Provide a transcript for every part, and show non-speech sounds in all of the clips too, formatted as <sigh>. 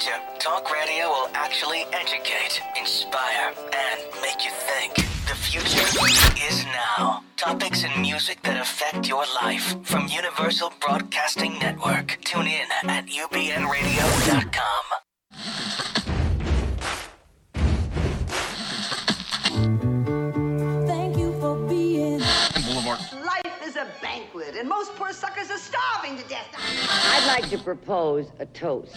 future, talk radio will actually educate, inspire, and make you think. The future is now. Topics and music that affect your life from Universal Broadcasting Network. Tune in at ubnradio.com. Thank you for being. Boulevard. Life is a banquet, and most poor suckers are starving to death. I'd like to propose a toast.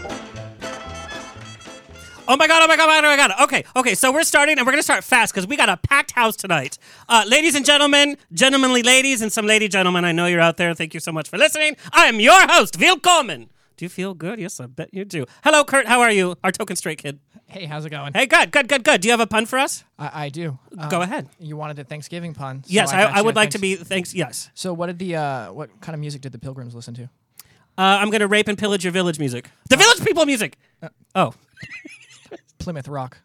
Oh my god! Oh my god! Oh my god! Okay, okay. So we're starting, and we're gonna start fast because we got a packed house tonight. Uh, ladies and gentlemen, gentlemanly ladies, and some lady gentlemen, I know you're out there. Thank you so much for listening. I am your host, Coleman. Do you feel good? Yes, I bet you do. Hello, Kurt. How are you? Our token straight kid. Hey, how's it going? Hey, good, good, good, good. Do you have a pun for us? I, I do. Go Um, ahead. You wanted a Thanksgiving pun. so yes, I, got I you would like to thanks- be. Thanks. Yes. So, what did the uh, what kind of music did the Pilgrims listen to? Uh, I'm gonna rape and pillage your village music. The village people music. Oh. <laughs> Plymouth Rock.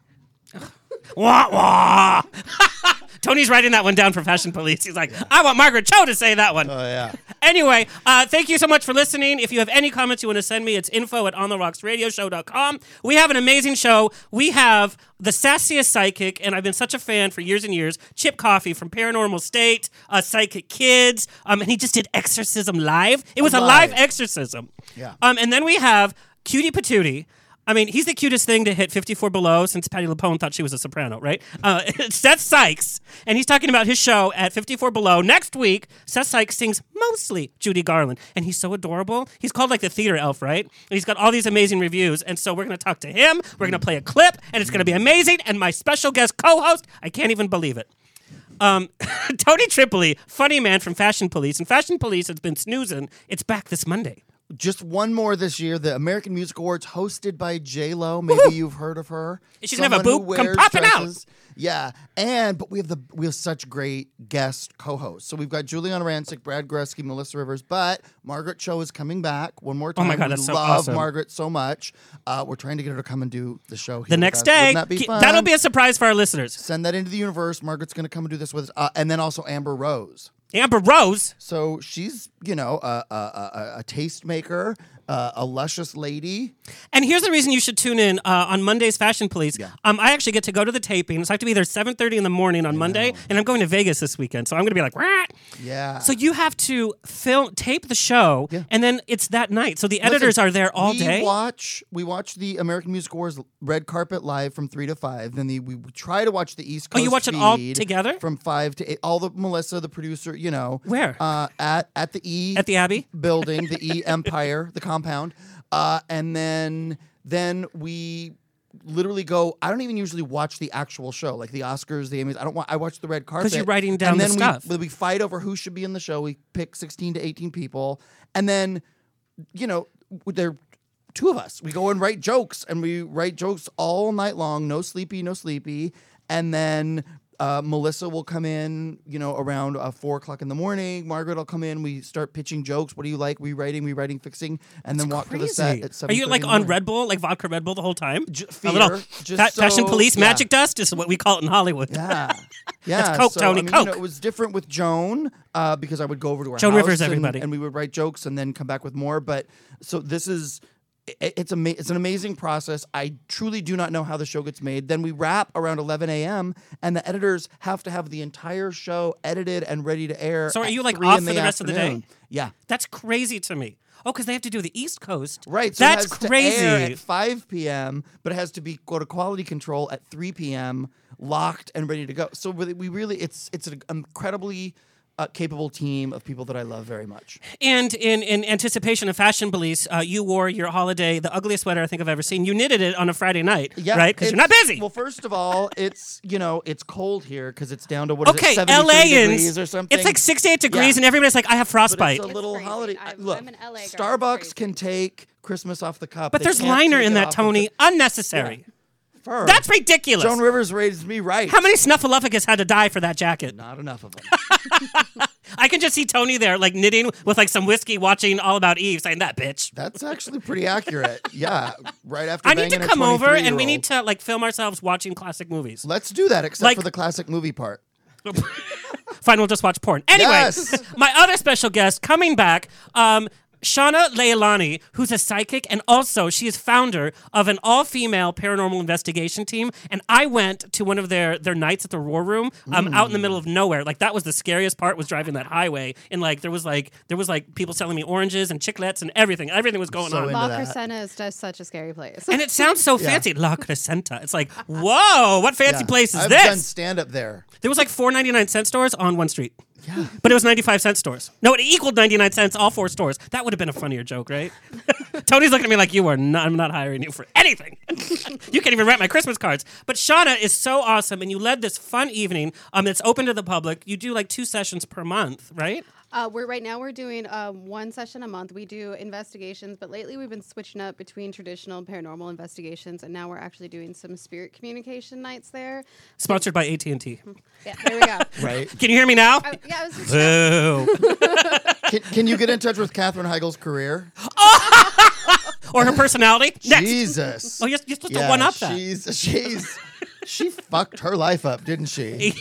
<laughs> Wah wah. <laughs> Tony's writing that one down for Fashion Police. He's like, I want Margaret Cho to say that one. Oh yeah. Anyway, uh, thank you so much for listening. If you have any comments you want to send me, it's info at ontherocksradioshow.com. We have an amazing show. We have the sassiest psychic, and I've been such a fan for years and years, Chip Coffee from Paranormal State, uh, Psychic Kids, um, and he just did Exorcism live. It was a live live. exorcism. Yeah. Um, and then we have Cutie Patootie. I mean, he's the cutest thing to hit 54 below since Patti LuPone thought she was a soprano, right? Uh, <laughs> Seth Sikes, and he's talking about his show at 54 below. Next week, Seth Sikes sings mostly Judy Garland, and he's so adorable. He's called like the theater elf, right? And he's got all these amazing reviews, and so we're going to talk to him. We're going to play a clip, and it's going to be amazing. And my special guest co host, I can't even believe it. Um, <laughs> Tony Tripoli, funny man from Fashion Police, and Fashion Police has been snoozing. It's back this Monday. Just one more this year, the American Music Awards, hosted by J Lo. Maybe you've heard of her. She can have a boob come popping out. Yeah, and but we have the we have such great guest co-hosts. So we've got Giuliana Rancic, Brad Goreski, Melissa Rivers, but Margaret Cho is coming back one more time. Oh my God, we that's so love awesome. Margaret so much. Uh, we're trying to get her to come and do the show here The next day, That be? That'll be a surprise for our listeners. Send that into the universe. Margaret's going to come and do this with us, uh, and then also Amber Rose. Amber Rose. So she's, you know, a, a, a, a tastemaker, uh, a luscious lady. And here's the reason you should tune in uh, on Monday's Fashion Police. Yeah. Um, I actually get to go to the taping. So I have to be there 7:30 in the morning on Monday, and I'm going to Vegas this weekend. So I'm going to be like, Wah! Yeah. so you have to film, tape the show, Yeah. and then it's that night. So the editors Listen, are there all we day. Watch we watch the American Music Awards red carpet live from three to five. Then the, we try to watch the East Coast Oh, you watch it all together? from five to eight. All the Melissa, the producer, you know, Where? uh, at at the E At the Abbey? building, the E <laughs> Empire, the compound, uh, and then then we literally go. I don't even usually watch the actual show, like the Oscars, the Emmys. I don't want. I watch the red carpet because you're writing down and the then stuff. We, we fight over who should be in the show. We pick sixteen to eighteen people, and then you know they're two of us. We go and write jokes, and we write jokes all night long. No sleepy, no sleepy, and then. Uh, Melissa will come in, you know, around uh, four o'clock in the morning. Margaret will come in. We start pitching jokes. What do you like? Rewriting, rewriting, fixing, and then walk to the set Crazy. at Are you like on Red Bull, like vodka Red Bull the whole time? J- a little fear, just fa- fashion so- police yeah. magic dust is what we call it in Hollywood. Yeah, <laughs> yeah. Coke, so, Tony, I mean, Coke. You know, it was different with Joan uh, because I would go over to her Joan house Rivers, and- everybody. and, we would write jokes and then come back with more. But so this is. It's ama- It's an amazing process. I truly do not know how the show gets made. Then we wrap around 11 a.m. and the editors have to have the entire show edited and ready to air. So are you, like, off for the rest of the day? Yeah. That's crazy to me. Oh, because they have to do the East Coast. Right. So That's crazy. To air at 5 p.m., but it has to be go to quality control at 3 p.m., locked and ready to go. So we really, it's it's an incredibly uh, capable team of people that I love very much. And in, in anticipation of Fashion Police, uh, you wore your holiday, the ugliest sweater I think I've ever seen. You knitted it on a Friday night, Yeah, right? Because you're not busy. Well, first of all, it's you know it's cold here because it's down to what is okay, it, 73 LAans, degrees or something. it's like 68 degrees, Yeah. and everybody's like, I have But frostbite. it's a little crazy. holiday. I'm- Look, I'm an LA Starbucks can take Christmas off the cup, but They there's liner in that, Tony. the- Unnecessary. That's ridiculous. Joan Rivers raised me right. How many snuffleupagus had to die for that jacket? Not enough of them. <laughs> I can just see Tony there, like knitting with like some whiskey, watching All About Eve, saying that bitch. That's actually pretty accurate. Yeah, right after I need to come over and we need to like film ourselves watching classic movies. Let's do that, except Like- for the classic movie part. <laughs> Fine, we'll just watch porn. Anyway, Yes. my other special guest coming back, um, Shana Leilani, who's a psychic, and also she is founder of an all-female paranormal investigation team. And I went to one of their their nights at the Roar Room, um, out in the middle of nowhere. Like that was the scariest part was driving that highway, and like there was like there was like people selling me oranges and chiclets and everything. Everything was going So on. into La. Crescenta is just such a scary place. and it sounds so <laughs> Yeah. fancy, La Crescenta. It's like, whoa, what fancy Yeah. place is this? I've this? done stand up there. There was like four ninety nine cent stores on one street. Yeah. But it was 95 cent stores. No, it equaled 99 cents all four stores. That would have been a funnier joke, right? <laughs> Tony's looking at me like you are not I'm not hiring you for anything. <laughs> you can't even write my Christmas cards. But Shana is so awesome and you led this fun evening um that's open to the public. You do like two sessions per month, right? Uh, we're right now we're doing um, one session a month. We do investigations, but lately we've been switching up between traditional and paranormal investigations, and now we're actually doing some spirit communication nights there. Sponsored by AT&T. Yeah, there we go. <laughs> Right? Can you hear me now? I, yeah, I was just Boo. <laughs> can, can you get in touch with Katherine Heigl's career? <laughs> or her personality? Next. Jesus. Oh, you're, you're supposed yeah, to one up that. she's she's she fucked her life up, didn't she?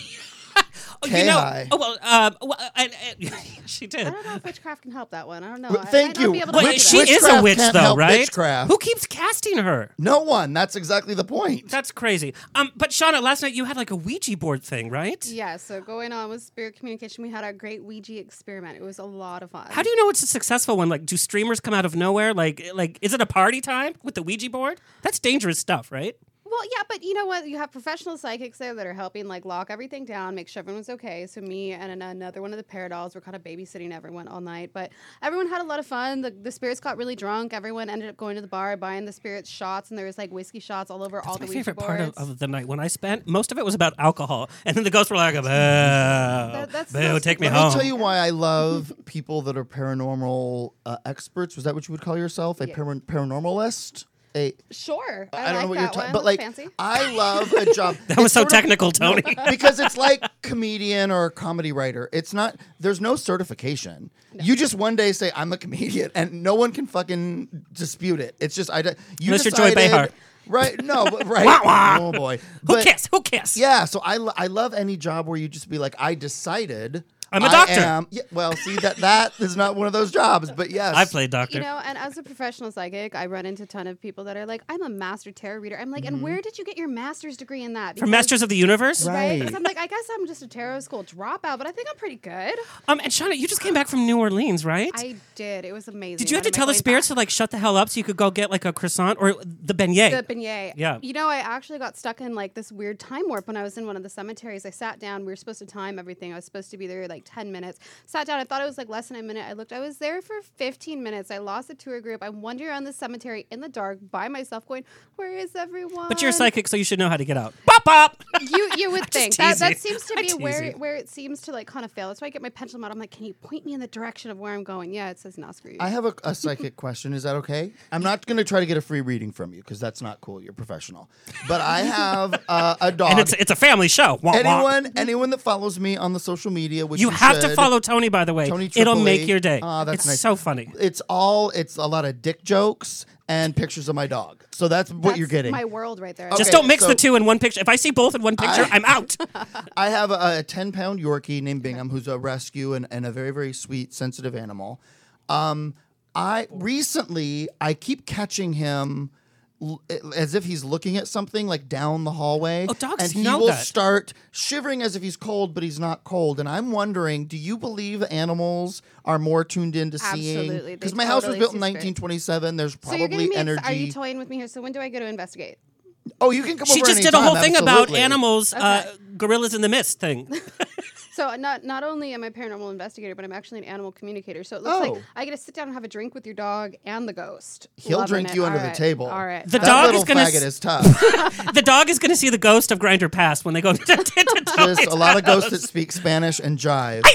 Oh, you know, K-high. oh, well, um, well, and, and, <laughs> she did. I don't know if witchcraft can help that one. I don't know. Well, thank might you. Not be able to Well, answer she is a witch, can't though, help right? Witchcraft. Who keeps casting her? No one. That's exactly the point. That's crazy. Um, but Shana, last night you had like a Ouija board thing, right? Yeah, so going on with spirit communication, we had our great Ouija experiment. It was a lot of fun. How do you know it's a successful one? Like, do streamers come out of nowhere? Like, like is it a party time with the Ouija board? That's dangerous stuff, right? Well, yeah, but you know what? You have professional psychics there that are helping like lock everything down, make sure everyone's okay. So me and another one of the paradolls were kind of babysitting everyone all night, but everyone had a lot of fun. The, the spirits got really drunk. Everyone ended up going to the bar, buying the spirits shots, and there was like whiskey shots all over all the my Ouija favorite part of, of the night when I spent. Most of it was about alcohol, and then the ghosts were like, "Boo, that's boo, so take me Let home." me tell you why I love <laughs> people that are paranormal uh, experts. Was that what you would call yourself? A Yeah. par- paranormalist? A sure, I, I don't know what you're talking, one. but like fancy. I love a job. <laughs> that was so sort of- technical, <laughs> Tony. <laughs> because it's like comedian or a comedy writer. It's not. There's no certification. You just one day say I'm a comedian, and no one can fucking dispute it. It's just I. de- You Unless you're Joy Behar. Right? No, but right. Wah, wah. Oh boy. Who But- cares? Who cares? Yeah, so I, I love any job where you just be like, I decided. I'm a doctor. am- yeah, well, see that that is not one of those jobs, but yes, I play doctor. You know, and as a professional psychic, I run into a ton of people that are like, I'm a master tarot reader. I'm like, and where did you get your master's degree in that? From Masters of the Universe. Right. Right. So I'm like, I guess I'm just a tarot school dropout, but I think I'm pretty good. Um, and Shana, you just came back from New Orleans, right? I did. It was amazing. Did you have to tell the spirits back? to like shut the hell up so you could go get like a croissant or the beignet? the beignet. Yeah. You know, I actually got stuck in like this weird time warp when I was in one of the cemeteries. I sat down. We were supposed to time everything. I was supposed to be there like 10 minutes. Sat down. I thought it was like less than a minute. I looked. I was there for 15 minutes. I lost the tour group. I'm wandering around the cemetery in the dark by myself, going, "Where is everyone?" but you're psychic, so you should know how to get out. Pop pop. <laughs> You you would <laughs> think that tease that seems to be where you. where it seems to like kind of fail. That's why I get my pendulum out. I'm like, can you point me in the direction of where I'm going? Yeah, it says no, screw you. I have a, a psychic <laughs> question. Is that okay? I'm not going to try to get a free reading from you because that's not cool. You're professional. But I have uh, a dog. And it's it's a family show. Wah, wah. anyone anyone that follows me on the social media, which You you have to follow Tony, by the way. Tony It'll make your day. Ah, that's it's nice. so funny. It's all it's a lot of dick jokes and pictures of my dog. So that's what That's you're getting. My world right there. Okay. Just don't mix so- the two in one picture. If I see both in one picture, I- I, am out. <laughs> I have a, a 10 pound Yorkie named Bingham who's a rescue and, and a very, very sweet, sensitive animal. Um, I recently, I keep catching him l- as if he's looking at something like down the hallway. Oh, dogs and he know will that. start shivering as if he's cold, but he's not cold. And I'm wondering, do you believe animals are more tuned into seeing? Absolutely. They Because my house was totally built in see spirit. 1927. There's so you're probably giving me. energy. Are you toying with me here? So when do I go to investigate? oh, you can come over and investigate. she over just did a anytime, whole thing about absolutely. animals, uh, gorillas in the mist thing. <laughs> So not not only am I a paranormal investigator, but I'm actually an animal communicator. So it looks Oh. like I get to sit down and have a drink with your dog and the ghost. He'll Loving drink it. you All under the table. All right. The That dog little is gonna faggot s- is tough. <laughs> the dog is going to see the ghost of Grinder Pass when they go <laughs> Just a lot of ghosts that speak Spanish and jive. <laughs>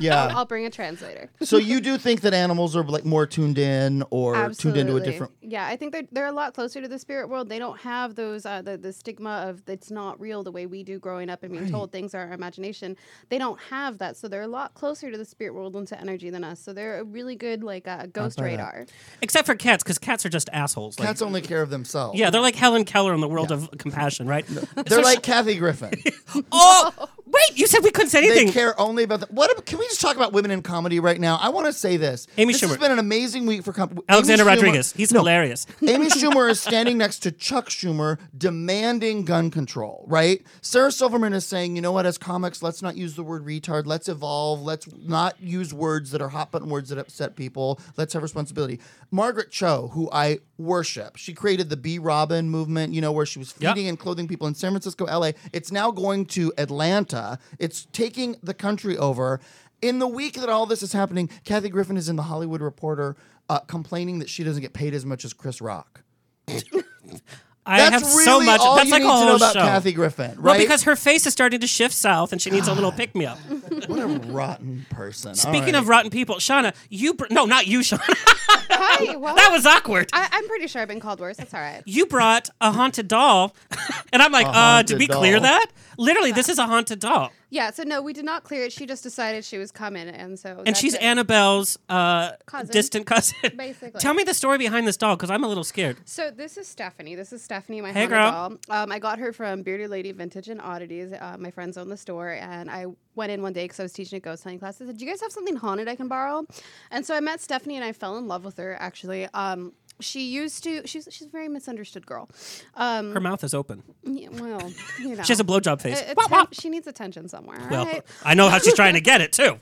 Yeah. I'll bring a translator. so you do think that animals are like more tuned in or tuned into a different? Yeah, I think they're they're a lot closer to the spirit world. They don't have those uh, the the stigma of it's not real the way we do growing up and being told things are our imagination. They don't have that, so they're a lot closer to the spirit world and to energy than us. So they're a really good like uh, ghost buy that. radar. Except for cats, because cats are just assholes. Like- Cats only care of themselves. yeah, they're like Helen Keller in the world of compassion, right? They're like Kathy Griffin. <laughs> oh, wait! You said we couldn't say anything. They care only about the. What? ab- Can we just talk about women in comedy right now? I want to say this. Amy this has been an amazing week for com- Alexander Amy Schumer- Rodriguez. He's No, hilarious. <laughs> Amy Schumer is standing next to Chuck Schumer demanding gun control, right? Sarah Silverman is saying, you know what, as comics, let's not use the word retard. Let's evolve. Let's not use words that are hot button words that upset people. Let's have responsibility. Margaret Cho, who I worship, she created the B Robin movement, you know, where she was Yep. feeding and clothing people in San Francisco, LA. It's now going to Atlanta. It's taking the country over. In the week that all this is happening, Kathy Griffin is in the Hollywood Reporter uh, complaining that she doesn't get paid as much as Chris Rock. <laughs> I That's have really so much. all that's you like need a to know whole about show. Kathy Griffin, right? Well, because her face is starting to shift south, and she needs a little pick me up. <laughs> what a rotten person. Speaking right. of rotten people, Shana, you br- no, not you, Shana. Hi, <laughs> well, that was awkward. I, I'm pretty sure I've been called worse. That's all right. you brought a haunted doll, <laughs> and I'm like, uh, haunted did we clear doll. that? Literally, this is a haunted doll, Yeah, so no, we did not clear it. She just decided she was coming, and so and she's it. Annabelle's uh, Cousin. distant cousin. <laughs> Basically. Tell me the story behind this doll, because I'm a little scared. So this is Stephanie. This is Stephanie, my Hey, girl. doll. Um, I got her from Bearded Lady Vintage and Oddities. Uh, my friends own the store, and I went in one day because I was teaching a ghost hunting class. I said, "Do you guys have something haunted I can borrow?" And so I met Stephanie, and I fell in love with her. Actually, um, she used to. She's she's a very misunderstood girl. Um, Her mouth is open. yeah, well, you know, <laughs> She has a blowjob face. Atten- She needs attention somewhere. Well, right? I know how she's trying to <laughs> get it too.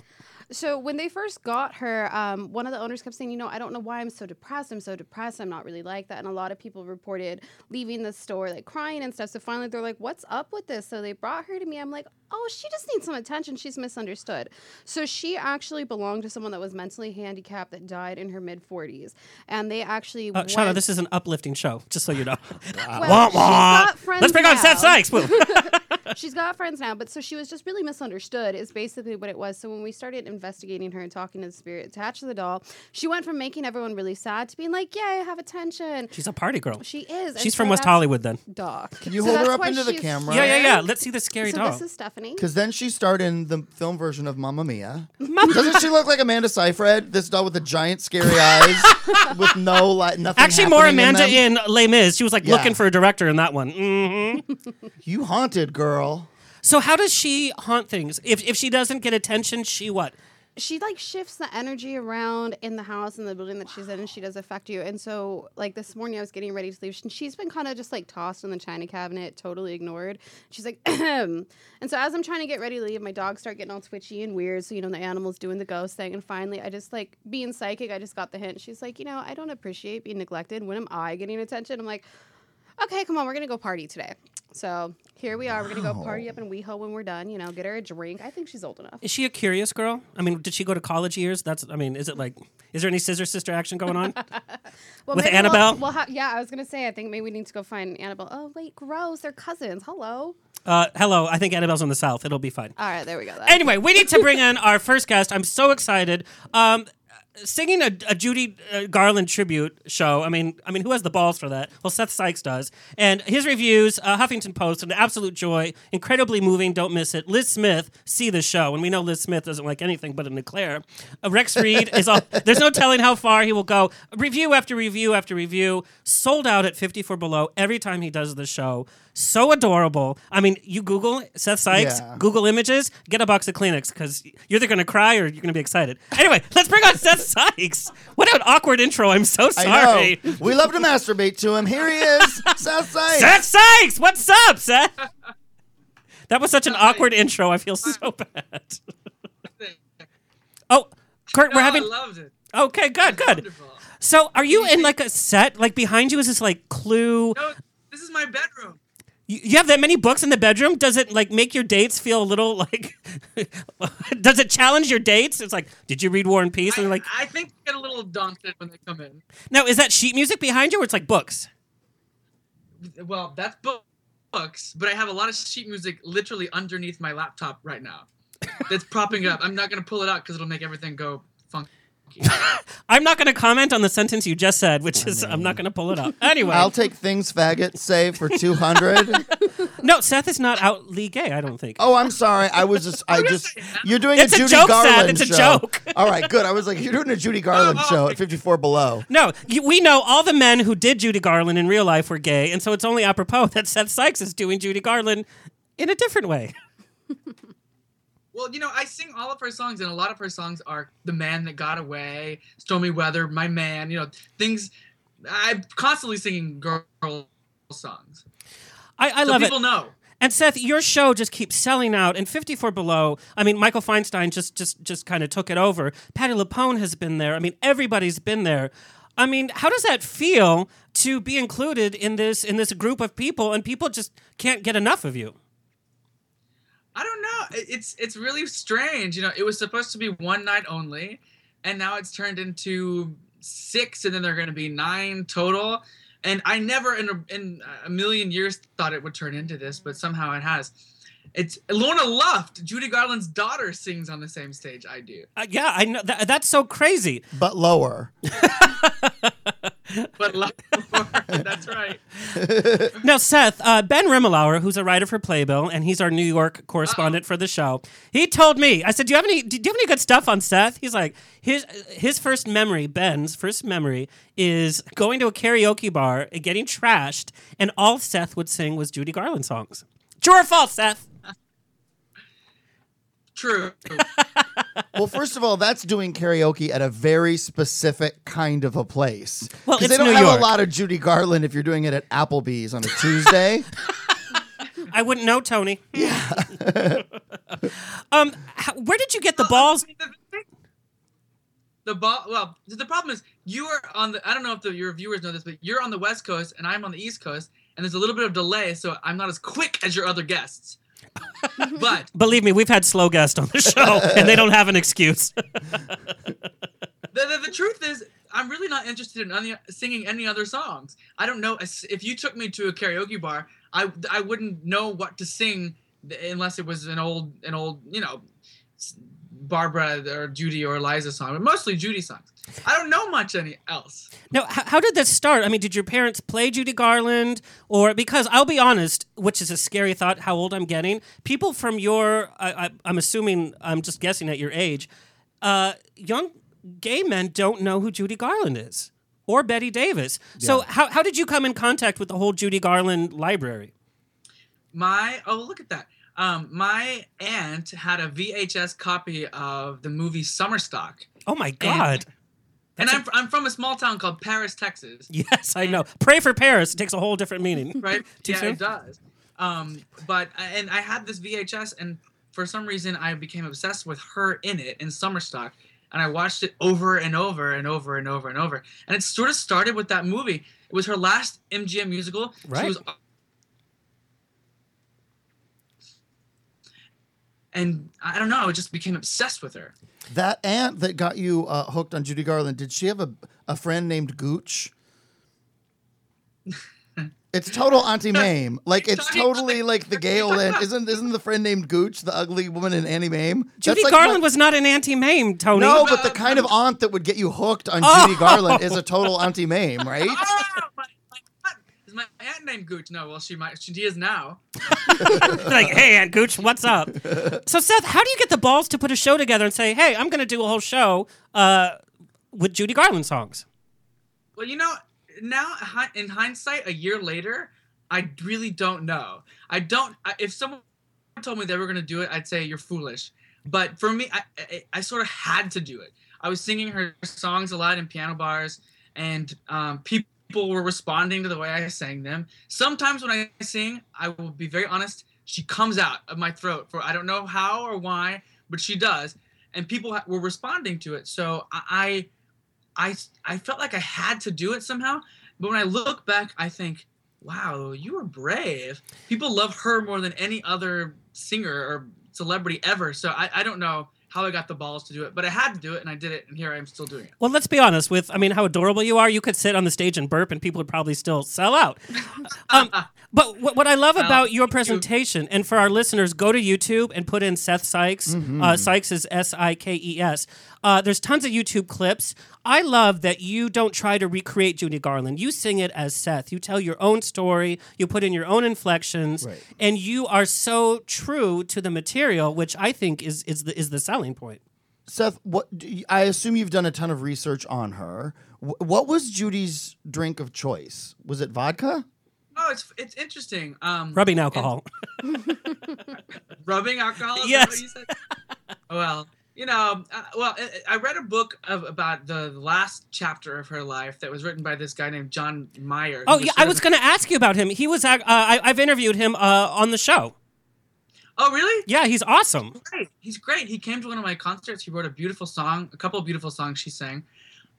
So when they first got her, um, one of the owners kept saying, "You know, I don't know why I'm so depressed. I'm so depressed. I'm not really like that." And a lot of people reported leaving the store like crying and stuff. So finally, they're like, "What's up with this?" So they brought her to me. I'm like, "Oh, she just needs some attention. She's misunderstood." So she actually belonged to someone that was mentally handicapped that died in her mid 40s, and they actually. Uh, Shauna, this is an uplifting show, just so you know. <laughs> <laughs> well, Wah, wah. Let's bring on Seth now. Sikes. <laughs> Woo. She's got friends now, but so she was just really misunderstood, is basically what it was. So when we started investigating her and talking to the spirit attached to the doll, she went from making everyone really sad to being like, Yay, I have attention. She's a party girl. She is. and She's so from West Hollywood then. Doc. Can you So hold her up into the camera? Yeah, yeah, yeah. Let's see the scary So doll. this is Stephanie. Because then she starred in the film version of Mamma Mia. Doesn't she look like Amanda Seyfried? This doll with the giant scary eyes, <laughs> with no like nothing. Actually, more Amanda in, them. in Les Mis. She was like Yeah. looking for a director in that one. hmm You haunted girl. So how does she haunt things? If if she doesn't get attention, she what? she like shifts the energy around in the house and the building that she's in and she does affect you. And so like this morning i was getting ready to leave and she's been kind of just like tossed in the china cabinet totally ignored. She's like <clears throat> and so as i'm trying to get ready to leave my dogs start getting all twitchy and weird so you know the animal's doing the ghost thing. And finally i just like being psychic i just got the hint. She's like you know i don't appreciate being neglected. When am i getting attention? I'm like okay come on we're gonna go party today so here we are we're gonna go party up in weho when we're done you know get her a drink i think she's old enough Is she a curious girl? I mean, did she go to college years? That's. I mean, is it like? Is there any scissor sister action going on? <laughs> Well, With maybe Annabelle? We'll, we'll ha- yeah, I was gonna say. I think maybe we need to go find Annabelle. Oh wait, gross. They're cousins. Hello. uh, hello, I think Annabelle's in the south. It'll be fine. All right, there we go. then. Anyway, we need to bring in our first guest. I'm so excited. Um, singing a, a Judy uh, Garland tribute show. I mean, I mean, who has the balls for that? Well, Seth Sikes does. And his reviews, uh, Huffington Post, an absolute joy, incredibly moving. Don't miss it. Liz Smith, see the show, and we know Liz Smith doesn't like anything but an eclair. Uh, Rex Reed is all. <laughs> There's no telling how far he will go. Review after review after review, sold out at 54 below every time he does the show. So adorable. I mean, you Google Seth Sikes, Yeah. Google Images, get a box of Kleenex because you're either going to cry or you're going to be excited. Anyway, let's bring on Seth Sikes. What an awkward intro. I'm so sorry. I know. We love to masturbate to him. Here he is, South Side. Seth Sikes, what's up, Seth? That was such an awkward intro. I feel so bad. oh, Kurt, we're having. I loved it. Okay, good, good. Wonderful. So, are you in like a set? Like behind you is this like clue? No, this is my bedroom. You have that many books in the bedroom? Does it like make your dates feel a little like? <laughs> does it challenge your dates? It's like, did you read War and Peace? And they're like, I think I get a little daunted when they come in. now is that sheet music behind you, or it's like books? Well, that's book- books, but I have a lot of sheet music literally underneath my laptop right now. That's propping it up. I'm not gonna pull it out because it'll make everything go funky. <laughs> I'm not going to comment on the sentence you just said, which is I'm not going to pull it up. <laughs> Anyway, I'll take things faggot say for 200. <laughs> no, Seth is not outly gay. I don't think. oh, I'm sorry. I was just, I just, you're doing It's a a Judy joke, Seth. Garland It's a show. joke. All right, good. I was like, you're doing a Judy Garland oh, show at 54 Below. No, you, we know all the men who did Judy Garland in real life were gay, and so it's only apropos that Seth Sikes is doing Judy Garland in a different way. Well, you know, I sing all of her songs, and a lot of her songs are "The Man That Got Away," "Stormy Weather," "My Man." You know, things. I'm constantly singing girl songs. I, I so love people it. know. And Seth, your show just keeps selling out. And 54 Below, I mean, Michael Feinstein just just just kind of took it over. Patti LuPone has been there. I mean, everybody's been there. I mean, how does that feel to be included in this in this group of people and people just can't get enough of you? I don't know. It's it's really strange. You know, it was supposed to be one night only, and now it's turned into six, and then there are going to be nine total. And I never in a, in a million years thought it would turn into this, but somehow it has. It's Lorna Luft, Judy Garland's daughter, sings on the same stage I do. Uh, yeah, I know that, that's so crazy. But lower. <laughs> But Luft, <laughs> that's right. <laughs> Now, Seth, uh, Ben Rimalower, who's a writer for Playbill, and he's our New York correspondent for the show, he told me, I said, "Do you have any? Do you have any good stuff on Seth?" He's like, his his first memory, Ben's first memory, is going to a karaoke bar and getting trashed, and all Seth would sing was Judy Garland songs. True or false, Seth? True. Well, first of all, that's doing karaoke at a very specific kind of a place. Well, 'Cause it's they don't New have York. a lot of Judy Garland if you're doing it at Applebee's on a Tuesday. <laughs> I wouldn't know, Tony. Yeah. um, how, where did you get the balls? The ball. Well, the problem is you are on the. I don't know if the, your viewers know this, but you're on the West Coast and I'm on the East Coast, and there's a little bit of delay, so I'm not as quick as your other guests. <laughs> but Believe me, we've had slow guests on the show, and they don't have an excuse. <laughs> the, the, the truth is, I'm really not interested in any, singing any other songs. I don't know if you took me to a karaoke bar, I I wouldn't know what to sing unless it was an old an old you know Barbara or Judy or Eliza song, but mostly Judy songs. I don't know much any else. Now, h- how did this start? I mean, did your parents play Judy Garland, or because I'll be honest, which is a scary thought, how old I'm getting. People from your, I, I, I'm assuming, I'm just guessing at your age, uh, young gay men don't know who Judy Garland is or Bette Davis. So, how how did you come in contact with the whole Judy Garland library? My oh look at that. Um, my aunt had a VHS copy of the movie Summer Stock. Oh my God! And I'm, I'm from a small town called Paris, Texas. <laughs> yes, I know. Pray for Paris. It takes a whole different meaning. <laughs> Right? Yeah, soon? it does. Um, but and I had this VHS, and for some reason I became obsessed with her in it in Summer Stock, and I watched it over and over and over and over and over. And it sort of started with that movie. It was her last MGM musical. Right. She was and I don't know, I just became obsessed with her. that aunt that got you uh, hooked on Judy Garland, did she have a, a friend named Gooch? <laughs> It's total Auntie Mame. Like it's totally like the gay old aunt. Isn't isn't the friend named Gooch the ugly woman in Auntie Mame? Judy like Garland my- was not an Auntie Mame, Tony. No, but the kind of aunt that would get you hooked on Oh. <laughs> Judy Garland is a total Auntie Mame, right? <laughs> Oh, my, my aunt, is my aunt named Gooch? No, well, she might. She is now. <laughs> like, hey, Aunt Gooch, what's up? so, Seth, how do you get the balls to put a show together and say, hey, I'm going to do a whole show uh, with Judy Garland songs? Well, you know, now in hindsight, a year later, I really don't know. I don't. If someone told me they were going to do it, I'd say you're foolish. But for me, I, I, I sort of had to do it. I was singing her songs a lot in piano bars, and um, people were responding to the way I sang them. Sometimes when I sing, I will be very honest, she comes out of my throat for I don't know how or why, but she does, and people were responding to it. So I, I, I felt like I had to do it somehow. But when I look back, I think, wow, you were brave. People love her more than any other singer or celebrity ever. So I, I don't know how I got the balls to do it, but I had to do it, and I did it, and here I am still doing it. Well, let's be honest. With I mean, how adorable you are, you could sit on the stage and burp, and people would probably still sell out. <laughs> um, but what, what I love Well, about your thank you. presentation, and for our listeners, go to YouTube and put in Seth Sikes. Uh, Sikes is S I K E S. Uh, there's tons of YouTube clips. I love that you don't try to recreate Judy Garland. You sing it as Seth. You tell your own story. You put in your own inflections, Right. and you are so true to the material, which I think is is the is the selling point. Seth, what do you- I assume you've done a ton of research on her. Wh- What was Judy's drink of choice? Was it vodka? Oh, it's it's interesting. Um, Rubbing alcohol. <laughs> rubbing alcohol. Is that Yes. what you said? well, you know, uh, well, I, I read a book of about the last chapter of her life that was written by this guy named John Meyer. Oh yeah, I was going to ask you about him. He was, uh, I, I've interviewed him uh, on the show. Oh, really? Yeah, he's awesome. Great. He's great. He came to one of my concerts. He wrote a beautiful song, a couple of beautiful songs she sang.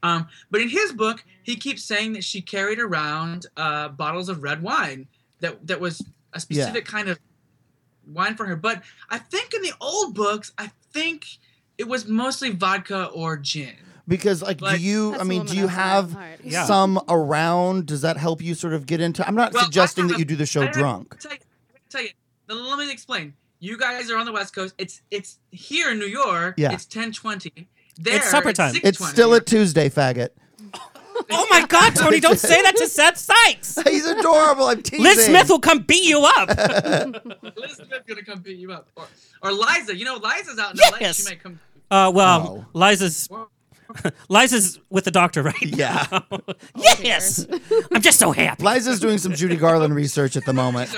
Um, but in his book, he keeps saying that she carried around uh, bottles of red wine that that was a specific kind of wine for her. But I think in the old books, I think it was mostly vodka or gin. Because like, Like- do you? I mean, do you have. Yeah. some around? Does that help you sort of get into? I'm not Well, suggesting that a- you do the show I drunk. Tell you, tell you. Let me explain. You guys are on the West Coast. It's it's here in New York. Yeah. It's ten twenty. There, it's supper time. It's 6:20. still a Tuesday, faggot. <laughs> Oh my God, Tony! Don't say that to Seth Sikes. <laughs> He's adorable. I'm teasing. Liz Smith will come beat you up. <laughs> Liz Smith's gonna come beat you up, or, or Liza. You know, Liza's out in LA. Yes. She might come. Uh, well, Liza's <laughs> Liza's with the doctor, right? Yeah. <laughs> yes. <laughs> I'm just so happy. Liza's doing some Judy Garland research at the moment.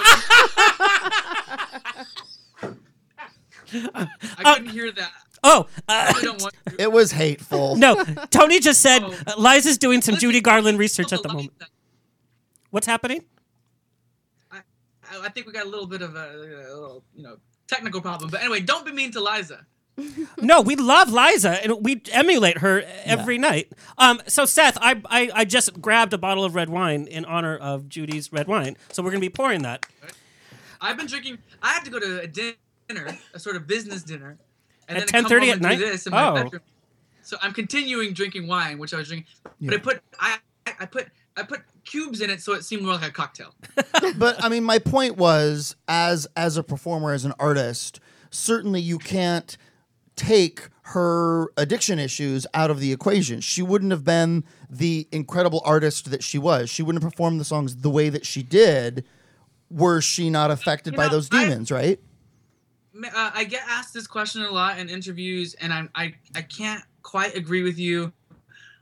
I Uh, couldn't hear that. Oh, uh, I don't want to. It was hateful. no. Tony just said Oh. uh, Liza's doing some Judy Garland research at the moment. What's happening? I, I think we got a little bit of a, a little, you know, technical problem. But anyway, don't be mean to Liza. <laughs> No, we love Liza and we emulate her every night. Um, so Seth, I, I I just grabbed a bottle of red wine in honor of Judy's red wine. So we're gonna be pouring that. I've been drinking. I had to go to a dinner, a sort of business dinner, and At then come 10:30 at and night? this in my Oh. bedroom. So I'm continuing drinking wine, which I was drinking, but Yeah. I put I I put I put cubes in it so it seemed more like a cocktail. <laughs> but I mean, my point was, as as a performer, as an artist, certainly you can't take her addiction issues out of the equation. She wouldn't have been the incredible artist that she was. She wouldn't have performed the songs the way that she did were she not affected You by know, those I- demons, right? Uh, I get asked this question a lot in interviews, and I'm I I can't quite agree with you.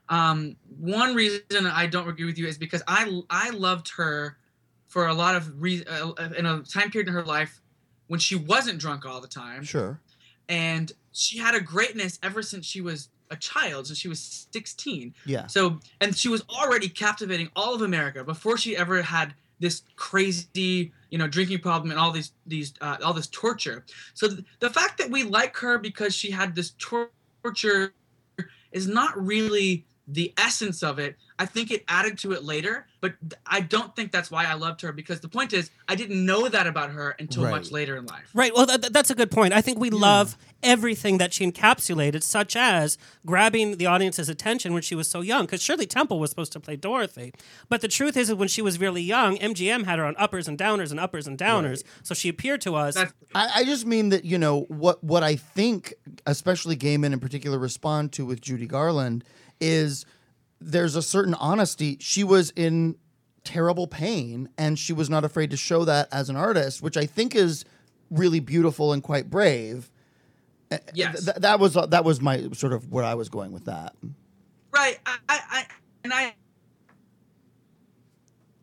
Um, one reason I don't agree with you is because I I loved her for a lot of re- uh, in a time period in her life when she wasn't drunk all the time, Sure. and she had a greatness ever since she was a child, since she was 16. Yeah. So, and she was already captivating all of America before she ever had this crazy, you know, drinking problem and all these these uh, all this torture. So th- the fact that we like her because she had this tor- torture is not really the essence of it. I think it added to it later, but I don't think that's why I loved her because the point is I didn't know that about her until Right. much later in life. Right. Well, th- th- that's a good point. I think we love everything that she encapsulated, such as grabbing the audience's attention when she was so young. Because Shirley Temple was supposed to play Dorothy, but the truth is that when she was really young, MGM had her on uppers and downers and uppers and downers. So she appeared to us. I, I just mean that you know what what I think, especially gay men in particular, respond to with Judy Garland is there's a certain honesty. She was in terrible pain, and she was not afraid to show that as an artist, which I think is really beautiful and quite brave. Uh, Yes. th- that was that was my sort of where I was going with that. Right. I, I, and I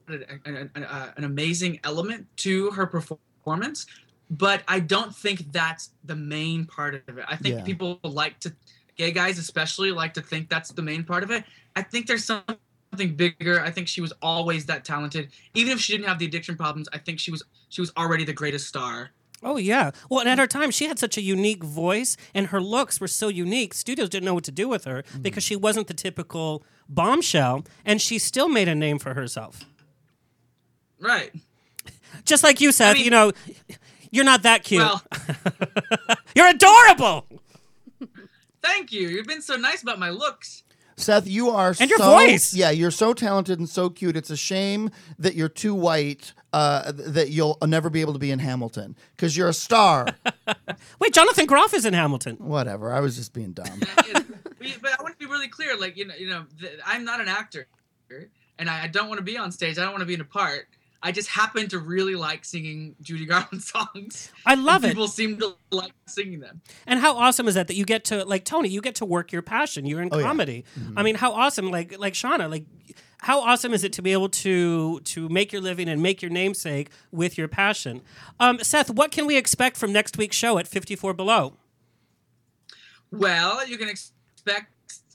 an, an, an, uh, an amazing element to her performance, but I don't think that's the main part of it. I think Yeah. people like to, gay guys especially, like to think that's the main part of it. I think there's something bigger. I think she was always that talented, even if she didn't have the addiction problems. I think she was she was already the greatest star. Oh yeah. Well, and at her time, she had such a unique voice, and her looks were so unique. Studios didn't know what to do with her mm-hmm. because she wasn't the typical bombshell, and she still made a name for herself. Right. Just like you said, mean- you know, you're not that cute. Well, <laughs> you're adorable. Thank you. You've been so nice about my looks. Seth, you are And your so, voice. Yeah, you're so talented and so cute. It's a shame that you're too white. Uh, that you'll never be able to be in Hamilton because you're a star. <laughs> Wait, Jonathan Groff is in Hamilton. Whatever. I was just being dumb. But, but I want to be really clear. Like you know, you know, I'm not an actor, and I, I don't want to be on stage. I don't want to be in a part. I just happen to really like singing Judy <laughs> Garland songs. I love and it. People seem to like singing them. And how awesome is that that you get to like Tony, you get to work your passion. You're in Oh, yeah. comedy. I mean, how awesome like like Shana, like how awesome is it to be able to to make your living and make your namesake with your passion? Um, Seth, what can we expect from next week's show at 54 Below? Well, you can expect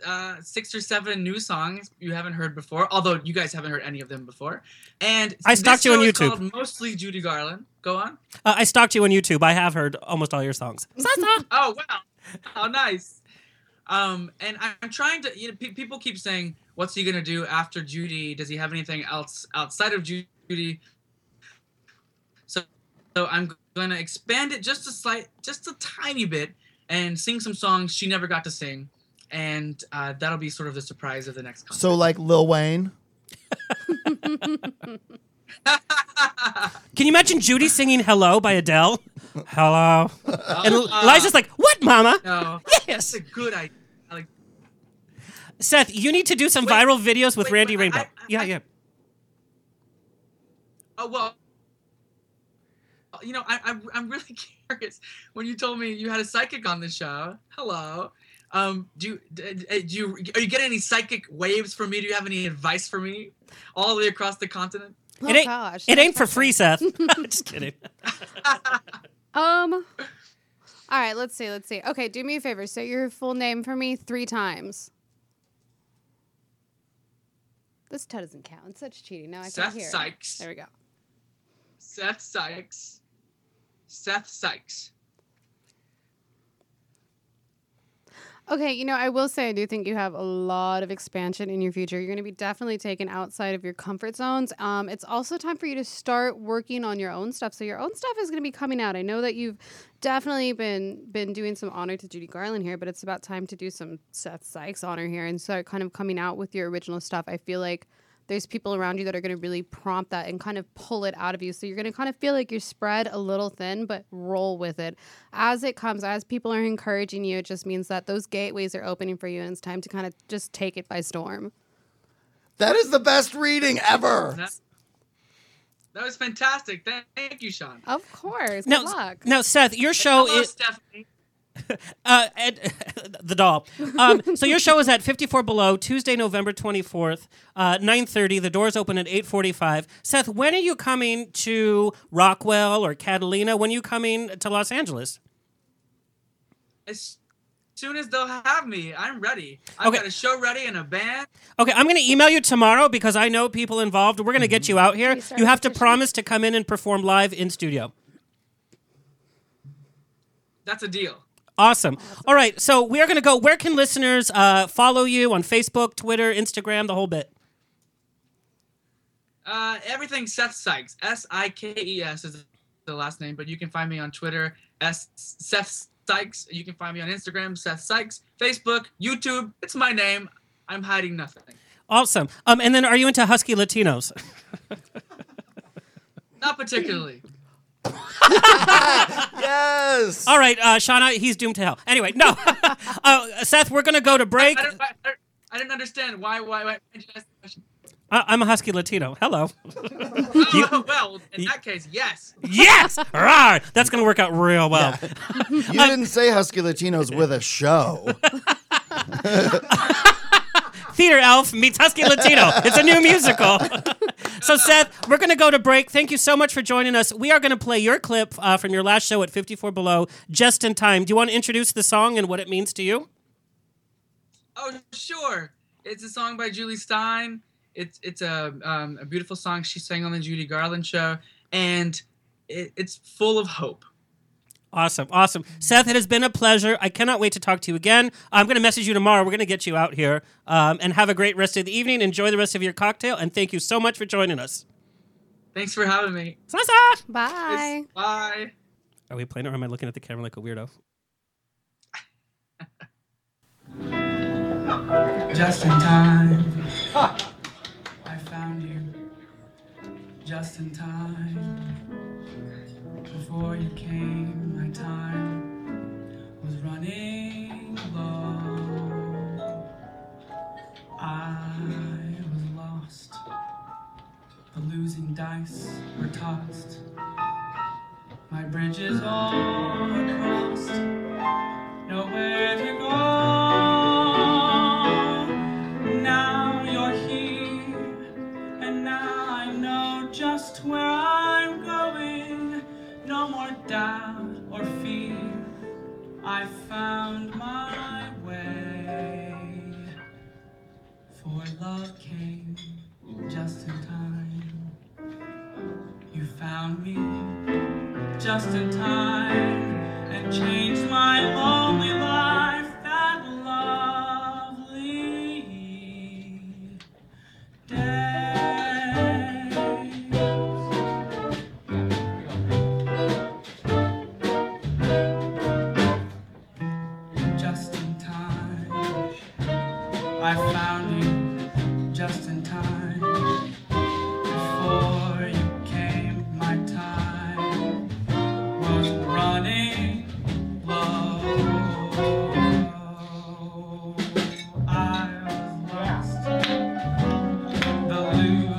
uh, six or seven new songs you haven't heard before, although you guys haven't heard any of them before. And I stalked you on YouTube. Called mostly Judy Garland. Go on. Uh, I stalked you on YouTube. I have heard almost all your songs. <laughs> Oh wow, how nice. Um, and I- I'm trying to. You know, pe- people keep saying, "What's he gonna do after Judy? Does he have anything else outside of Judy?" So, so I'm gonna expand it just a slight, just a tiny bit, and sing some songs she never got to sing, and uh, that'll be sort of the surprise of the next. Concert. so, like Lil Wayne. Can you imagine Judy singing Hello by Adele? Hello. And Uh, Liza's like, What, mama? no, Yes. that's a good idea. Like, Seth, you need to do some Wait, viral videos with wait, Randy wait, I- Rainbow. I- yeah, I- yeah. Oh well, you know, I, I'm I'm really <laughs> curious. When you told me you had a psychic on the show, hello. Um, do you d- d- do you are you getting any psychic waves from me? Do you have any advice for me, all the way across the continent? Oh it ain't, gosh. it ain't for free, Seth. <laughs> I'm just kidding. <laughs> Um. All right, let's see. Let's see. Okay, do me a favor. Say your full name for me three times. This t- doesn't count. It's such cheating. Now I Seth can't hear. Sikes. There we go. Seth Sikes. Seth Sikes. Okay, you know, I will say I do think you have a lot of expansion in your future. You're going to be definitely taken outside of your comfort zones. Um, it's also time for you to start working on your own stuff. So your own stuff is going to be coming out. I know that you've definitely been been doing some honor to Judy Garland here, but it's about time to do some Seth Sikes honor here and start kind of coming out with your original stuff. I feel like there's people around you that are going to really prompt that and kind of pull it out of you. So you're going to kind of feel like you're spread a little thin, but roll with it. As it comes, as people are encouraging you, it just means that those gateways are opening for you and it's time to kind of just take it by storm. That is the best reading ever. That, that was fantastic. Thank you, Sean. Of course. Good Now, luck. now, Seth, your show Hello, is Stephanie. <laughs> uh, Ed, <laughs> the doll. Um, so your show is at 54 Below Tuesday, November 24th, uh, 9:30. The doors open at 8:45. Seth, when are you coming to Rockwell or Catalina? When are you coming to Los Angeles? As soon as they'll have me, I'm ready. I've Okay. got a show ready and a band. Okay, I'm going to email you tomorrow because I know people involved. We're going to get you out here. you You have to petition? promise to come in and perform live in studio. That's a deal. Awesome. All right, so we are going to go. Where can listeners uh, follow you on Facebook, Twitter, Instagram, the whole bit? Uh, everything Seth Sikes. S I K E S is the last name, but you can find me on Twitter, S Seth Sikes. You can find me on Instagram, Seth Sikes, Facebook, YouTube. It's my name. I'm hiding nothing. Awesome. Um, and then are you into Husky Latinos? <laughs> Not particularly. <laughs> Yes. All right, uh, Shana, he's doomed to hell. Anyway, no. <laughs> uh, Seth, we're going to go to break. I, don't, I, I- I didn't understand why. Why? Why did you ask the question? I- I'm a Husky Latino. Hello. Oh, well, in that case, yes. yes! Rawr! That's going to work out real well. <laughs> You didn't say Husky Latinos with a show. Theater Elf meets Husky Latino. It's a new musical. So, Seth, we're going to go to break. Thank you so much for joining us. We are going to play your clip uh, from your last show at 54 Below just in time. Do you want to introduce the song and what it means to you? Oh, sure. It's a song by Jule Styne. It's it's a um, a beautiful song she sang on the Judy Garland show, and it, it's full of hope. Awesome, awesome. Seth, it has been a pleasure. I cannot wait to talk to you again. I'm going to message you tomorrow. We're going to get you out here um, and have a great rest of the evening. Enjoy the rest of your cocktail, and thank you so much for joining us. Thanks for having me. Sasa! Bye. Bye. Are we playing or am I looking at the camera like a weirdo? <laughs> just in time. I found you just in time. Before you came, my time was running low. I was lost. The losing dice were tossed. My bridges all crossed. Nowhere to go. Love came just in time. You found me just in time and changed my life The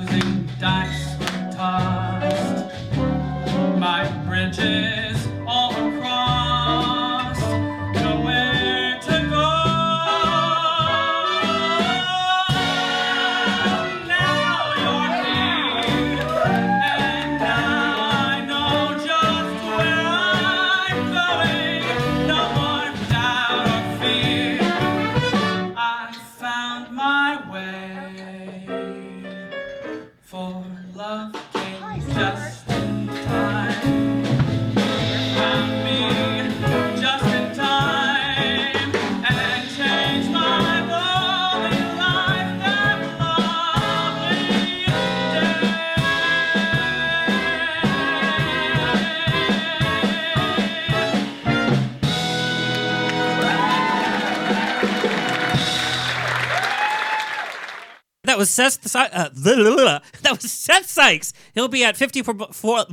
Seth. Uh, <laughs> that was Seth Sikes. He'll be at 54. bu- For,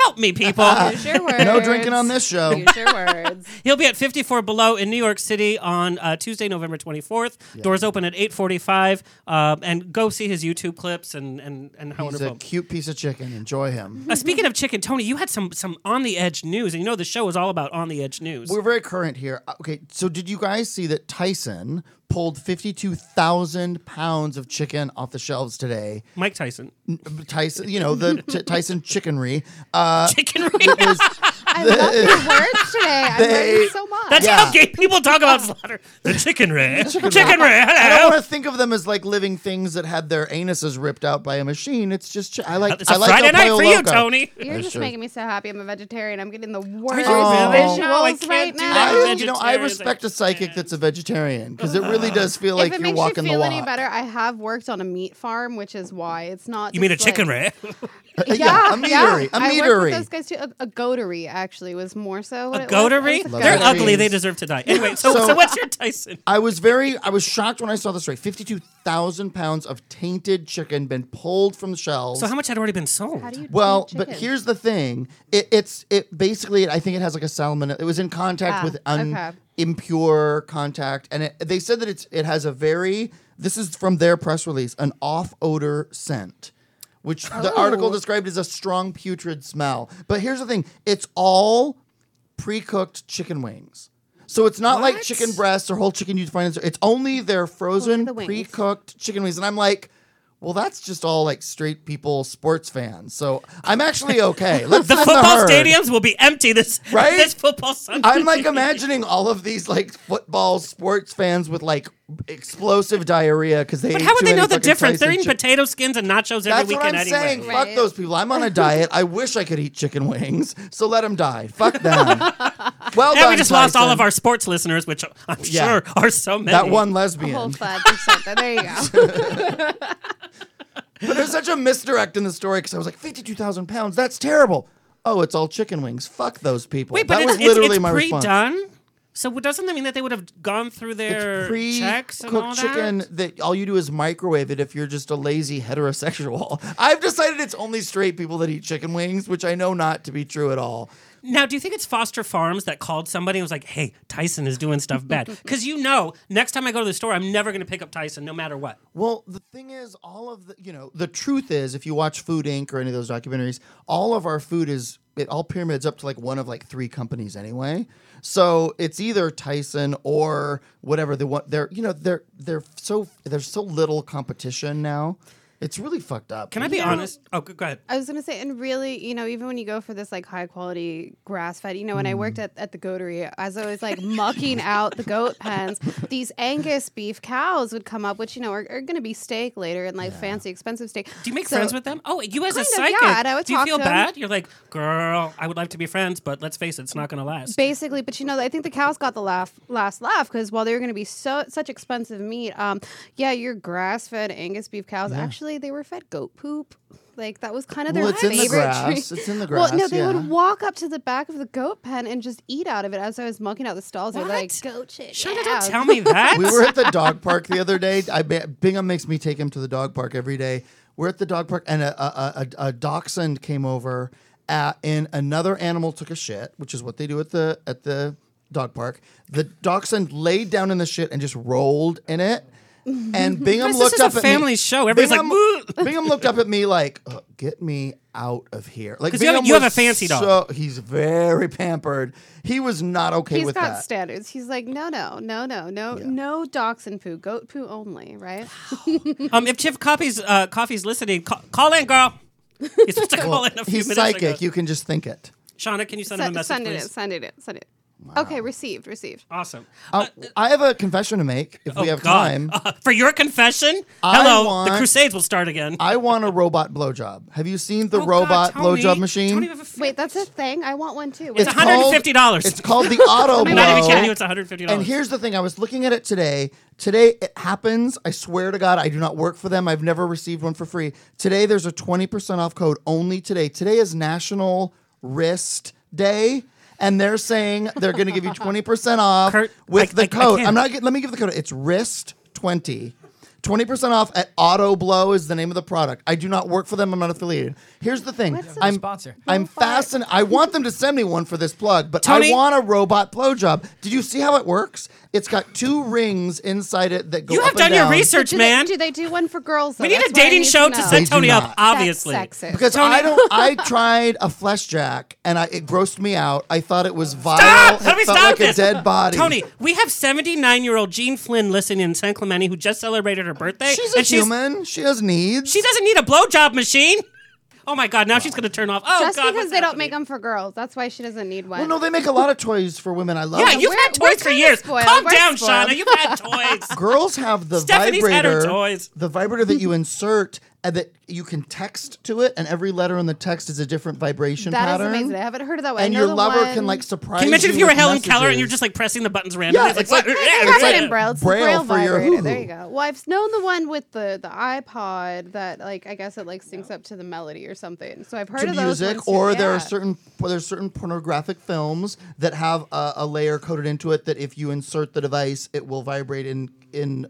help me, people. <laughs> Use your words. No drinking on this show. Use your words. <laughs> He'll be at 54 Below in New York City on uh, Tuesday, November 24th. Doors open at 8:45. Uh, and go see his YouTube clips and and and how He's a cute piece of chicken. Enjoy him. Uh, speaking of chicken, Tony, you had some some on the edge news, and you know the show is all about on the edge news. We're very current here. Uh, Okay, so did you guys see that Tyson pulled 52,000 pounds of chicken off the shelves today? Mike Tyson. Tyson, you know, the t- Tyson <laughs> chickenry. Uh, Chicken. It was, I love your <laughs> words today. I'm They- learning so much. That's Yeah. how gay people talk about oh. slaughter. The chicken ray. chicken, chicken ray. I don't want to think of them as like living things that had their anuses ripped out by a machine. It's just chi- I like. It's a I like Friday El night Pollo for you, Tony. You're That's just true. making me so happy. I'm a vegetarian. I'm getting the worst you oh. visuals No, right now. I, you know, I respect a psychic that's a vegetarian because it really does feel like if it you're makes walking you feel any better, I have worked on a meat farm, which is why it's not. You mean a like- chicken ray? <laughs> yeah, Yeah, a meatery, yeah. a I worked meatery. with those guys too. A, a goatery actually was more so. What A it goatery? Was a They're goatery. ugly. They deserve to die. Anyway, so, so, So- what's your Tyson? I was very, I was shocked when I saw this rate. Fifty-two thousand pounds of tainted chicken been pulled from the shelves. So how much had already been sold? How do you well, but here's the thing. It, it's it basically. I think it has like a salmonella. It was in contact Ah, with un, okay. impure contact, and it, they said that it's it has a very. This is from their press release, an off odor scent. Which the article Oh. described as a strong putrid smell. But here's the thing it's all pre cooked chicken wings. So it's not like chicken breasts or whole chicken you'd find. in- It's only their frozen, pre cooked chicken wings. And I'm like, well, that's just all like straight people, sports fans. So I'm actually okay. <laughs> Let's The football herd. stadiums will be empty this Right? this football Sunday. I'm like imagining all of these like football sports fans with like explosive diarrhea because they. But ate how would they know the difference? They're eating chick- potato skins and nachos every That's what I'm anyway. saying. Right. Fuck those people. I'm on a diet. I wish I could eat chicken wings. So let them die. Fuck them. <laughs> well And done, we just lost all of our sports listeners, which I'm Yeah. sure are so many. That one a lesbian. whole five percent. There you go. <laughs> But there's such a misdirect in the story because I was like, 52,000 pounds. That's terrible. Oh, it's all chicken wings. Fuck those people. Wait, but that it's, was it's, literally it's my response. pre-done. So doesn't that mean that they would have gone through their It's checks and all pre-cooked that? chicken that all you do is microwave it if you're just a lazy heterosexual. <laughs> I've decided it's only straight people that eat chicken wings, which I know not to be true at all. Now, do you think it's Foster Farms that called somebody and was like, "Hey, Tyson is doing stuff bad"? <laughs> Because you know, next time I go to the store, I'm never going to pick up Tyson, no matter what. Well, the thing is, all of the you know, the truth is, if you watch Food Inc. or any of those documentaries, all of our food is it all pyramids up to like one of like three companies anyway. So it's either Tyson or whatever they want. They're you know they're they're so there's so little competition now. It's really fucked up. Can I be honest? Oh, go go ahead. I was gonna say, and really, you know, even when you go for this like high quality grass fed, you know, when I worked at, at the goatery, as I was like <laughs> mucking out the goat pens, these Angus beef cows would come up, which you know are, are gonna be steak later and like fancy expensive steak. Do you make So- friends with them? Oh, you as a Kind of, psychic. yeah, and I would do you talk feel to 'em. bad? You're like, girl, I would like to be friends, but let's face it, it's not going to last. Basically, but you know, I think the cows got the laugh, last laugh because while they were going to be so such expensive meat, um, yeah, your grass fed Angus beef cows actually they were fed goat poop. Like that was kind of their Well, it's in the favorite grass. treat. It's in the grass. <laughs> Well, no, they yeah. would walk up to the back of the goat pen and just eat out of it as I was mucking out the stalls. They're like What? goat shit. Shana, yeah. don't tell me that. <laughs> we were at the dog park the other day. I Bingham makes me take him to the dog park every day. We're at the dog park, and a a, a, a dachshund came over, at, and another animal took a shit, which is what they do at the at the dog park. The dachshund laid down in the shit and just rolled in it. And Bingham Guys, this looked is a up at family me. show. Everybody's like, Bingham, <laughs> Bingham looked up at me like, "Uh, "Get me out of here!" Like 'Cause you have- Bingham you have was a fancy dog. So he's very pampered. He was not okay He's with got that. standards. He's like, no, no, no, no, no, no dachshund poo, goat poo only, right? um, if Chip Coffee's, uh, Coffee's listening, call, call in, girl. He's supposed to <laughs> call Well, in a few he's minutes psychic. ago. You can just think it. Shana, can you send him a Send, message, send it in, please? send it in, send it. Okay, received, received. Awesome. Uh, I have a confession to make if we Oh, have God. time. Uh, for your confession, I hello, want- the Crusades will start again. I want a robot blowjob. Have you seen the Oh, God, robot Tony. blowjob machine? Tony, we have a Wait, that's a thing. I want one too. It's Wait, $150. It's called the auto <laughs> blow. I'm not even kidding you. It's $150. And here's the thing: I was looking at it today. Today it happens. I swear to God, I do not work for them. I've never received one for free. Today there's a 20% off code only today. Today is National Wrist Day. And they're saying they're going to give you 20% off Kurt, with I- the I- I code. can't. I'm not. Let me give the code. It's wrist 20. 20% off at Auto Blow is the name of the product. I do not work for them. I'm not affiliated. Here's the thing. What's the I'm sponsor? I'm fascinated. I want them to send me one for this plug, but Tony? I want a robot blowjob. Did you see how it works? It's got two rings inside it that go You up have and done your research, do man. They, do they do one for girls? Though? we need That's a dating need show to to know. set Tony up, obviously. That's sexist. Because Tony- I don't. I tried a flesh jack and I, it grossed me out. I thought it was vile. Stop! It Let me felt stop like this. a dead body. Tony, we have 79 year old Jean Flynn listening in San Clemente who just celebrated her birthday. she's a and human. She has needs. She doesn't need a blowjob machine. Oh my God! Now she's going to turn off. Oh Just God! because what's they don't make them for girls, that's why she doesn't need one. well, no, they make a lot of toys for women. I love. Yeah, it. you've We're- had toys for years. spoiled. Calm We're down, spoiled. Shana. You've had toys. <laughs> Girls have the Stephanie's had her vibrator. toys. The vibrator that you insert and that you can text to it, and every letter in the text is a different vibration That is pattern. amazing. I haven't heard of that one. I and know your the lover one- can like surprise. Can you imagine if you you were with Helen Keller and messages. you're just like pressing the buttons randomly? Yeah, it's what- like- I Yeah, have it's it like in Braille. It's Braille the Braille for your vibrator. There hoo-hoo. you go. Well, I've known the one with the the iPod that like I guess it like syncs up to the melody or something. So I've heard to of those music, ones too, or there yeah. are certain well, there's certain pornographic films that have a, a layer coded into it that if you insert the device, it will vibrate in in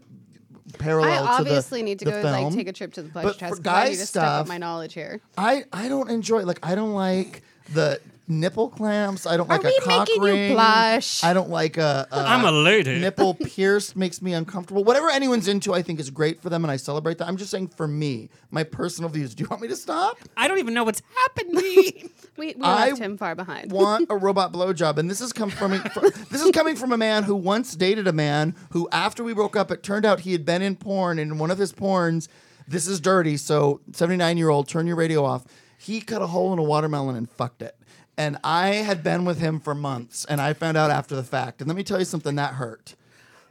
parallel I to the obviously need to go film. like take a trip to the But pleasure for test. 'cause guy I need to step up my knowledge here. I I don't enjoy like I don't like the nipple clamps. I don't Are like we a cock making you ring. blush? I don't like a, a I'm a lady. nipple <laughs> pierced makes me uncomfortable. Whatever anyone's into, I think is great for them, and I celebrate that. I'm just saying for me, my personal views. Do you want me to stop? I don't even know what's happening. <laughs> We, we I left him far behind. want a <laughs> robot blowjob, and this is come from, from this is coming from a man who once dated a man who, after we broke up, it turned out he had been in porn, and in one of his porns, this is dirty. So, seventy nine year old, turn your radio off. He cut a hole in a watermelon and fucked it. And I had been with him for months, and I found out after the fact. And let me tell you something that hurt.